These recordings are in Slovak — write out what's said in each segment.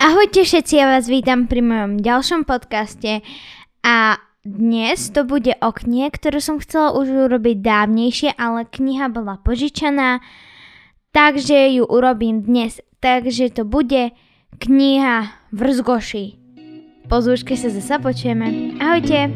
Ahojte všetci, ja vás vítam pri mojom ďalšom podcaste a dnes to bude o knihe, ktorú som chcela už urobiť dávnejšie, ale kniha bola požičaná, takže ju urobím dnes. Takže to bude kniha Vrzgoši. Po zúške sa zase počujeme. Ahojte!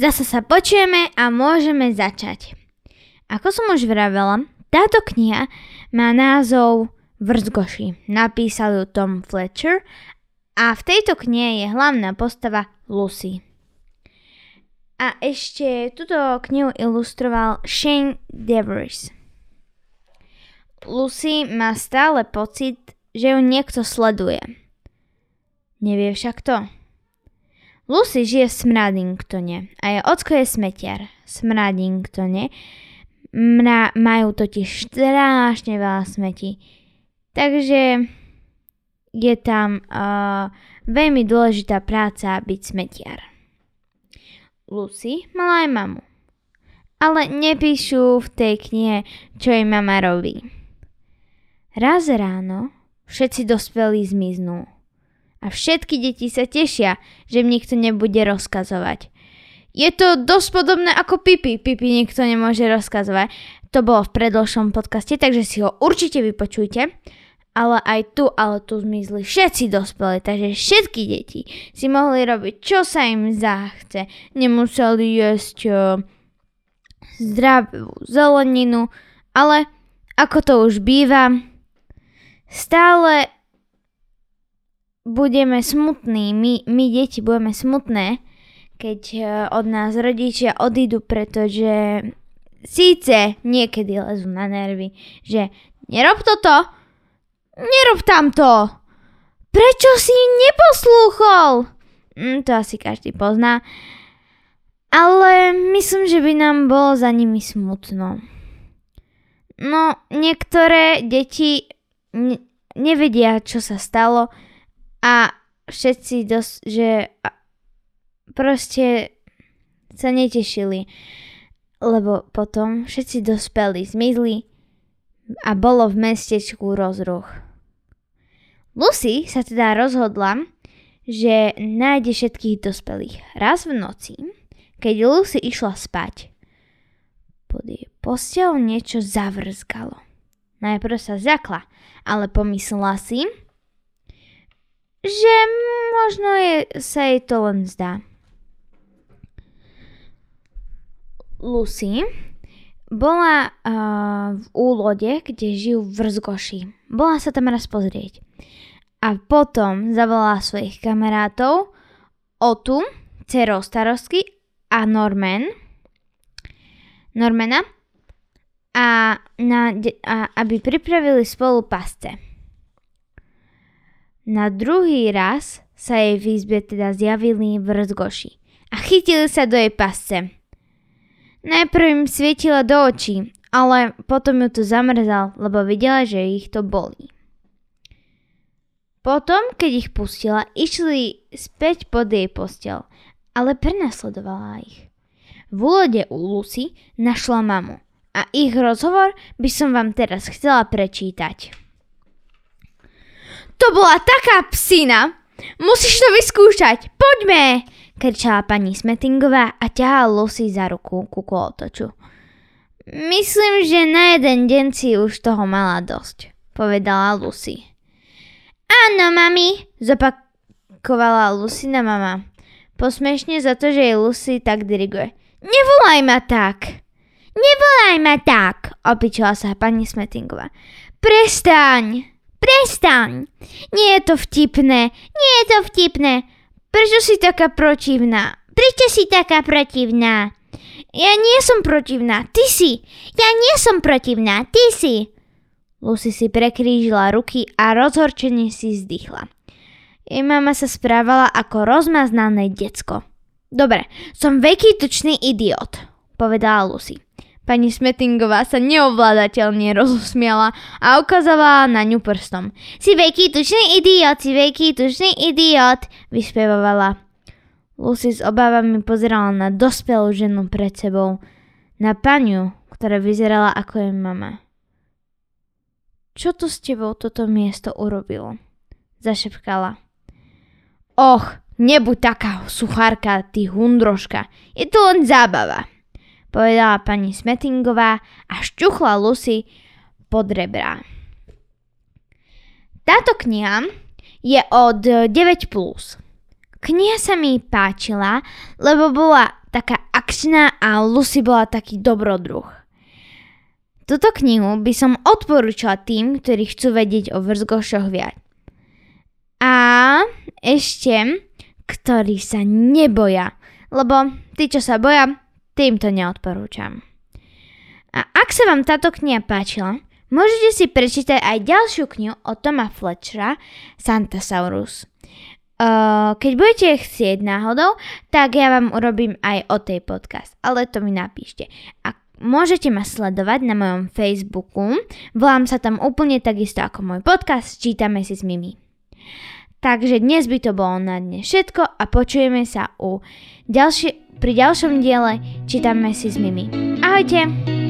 Zase sa počujeme a môžeme začať. Ako som už vravela, táto kniha má názov Vrzgoši. Napísal ju Tom Fletcher a v tejto knihe je hlavná postava Lucy. A ešte túto knihu ilustroval Shane Devers. Lucy má stále pocit, že ju niekto sleduje. Nevie však to. Lucy žije v Smradingtone a je ocko je smetiar. Smradingtone Mra, majú totiž strašne veľa smetí. Takže je tam uh, veľmi dôležitá práca byť smetiar. Lucy mala aj mamu. Ale nepíšu v tej knihe, čo jej mama robí. Raz ráno všetci dospelí zmiznú a všetky deti sa tešia, že im nikto nebude rozkazovať. Je to dosť podobné ako Pipi. Pipi nikto nemôže rozkazovať. To bolo v predlžšom podcaste, takže si ho určite vypočujte. Ale aj tu, ale tu zmizli všetci dospelí, takže všetky deti si mohli robiť, čo sa im zachce. Nemuseli jesť uh, zdravú zeleninu, ale ako to už býva, stále budeme smutní, my, my deti budeme smutné, keď e, od nás rodičia odídu, pretože síce niekedy lezú na nervy, že nerob toto, nerob tamto, prečo si neposlúchol? Mm, to asi každý pozná. Ale myslím, že by nám bolo za nimi smutno. No, niektoré deti ne- nevedia, čo sa stalo, a všetci dosť, že proste sa netešili, lebo potom všetci dospeli, zmizli a bolo v mestečku rozruch. Lucy sa teda rozhodla, že nájde všetkých dospelých. Raz v noci, keď Lucy išla spať, pod jej postel niečo zavrzgalo. Najprv sa zakla, ale pomyslela si, že možno je, sa jej to len zdá. Lucy bola uh, v úlode, kde žijú v Vrzgoši. Bola sa tam raz pozrieť. A potom zavolala svojich kamarátov Otu, dcerou starostky a Norman, Normana, a, na, a aby pripravili spolu pasce. Na druhý raz sa jej v izbe teda zjavili vrzgoši a chytili sa do jej pasce. Najprv im svietila do očí, ale potom ju to zamrzal, lebo videla, že ich to bolí. Potom, keď ich pustila, išli späť pod jej postel, ale prenasledovala ich. V úlode u Lucy našla mamu a ich rozhovor by som vám teraz chcela prečítať. To bola taká psina! Musíš to vyskúšať! Poďme! kričala pani Smetingová a ťahala Lucy za ruku ku kolotoču. Myslím, že na jeden deň si už toho mala dosť, povedala Lucy. Áno, mami, zopakovala Lucina mama. Posmešne za to, že jej Lucy tak diriguje. Nevolaj ma tak! Nevolaj ma tak, opičila sa pani Smetingová. Prestaň! Prestaň! Nie je to vtipné, nie je to vtipné. Prečo si taká protivná? Prečo si taká protivná? Ja nie som protivná, ty si. Ja nie som protivná, ty si. Lucy si prekrížila ruky a rozhorčene si zdychla. Jej mama sa správala ako rozmaznané decko. Dobre, som veľký tučný idiot, povedala Lucy. Pani Smetingová sa neovládateľne rozosmiala a ukázala na ňu prstom. Si veľký tučný idiot, si veľký tučný idiot, vyspievovala. Lucy s obávami pozerala na dospelú ženu pred sebou, na paniu, ktorá vyzerala ako jej mama. Čo to s tebou toto miesto urobilo? Zašepkala. Och, nebuď taká suchárka, ty hundroška. Je to len zábava povedala pani Smetingová a šťuchla Lucy pod rebra. Táto kniha je od 9+. Kniha sa mi páčila, lebo bola taká akčná a Lucy bola taký dobrodruh. Tuto knihu by som odporúčala tým, ktorí chcú vedieť o vrzgošoch viac. A ešte, ktorí sa neboja, lebo tí, čo sa boja, tým to neodporúčam. A ak sa vám táto kniha páčila, môžete si prečítať aj ďalšiu knihu od Toma Fletchera, Santasaurus. Uh, keď budete chcieť náhodou, tak ja vám urobím aj o tej podcast, ale to mi napíšte. A môžete ma sledovať na mojom Facebooku, volám sa tam úplne takisto ako môj podcast Čítame si s Mimi. Takže dnes by to bolo na dnes všetko a počujeme sa u ďalšie, pri ďalšom diele Čítame si s Mimi. Ahojte!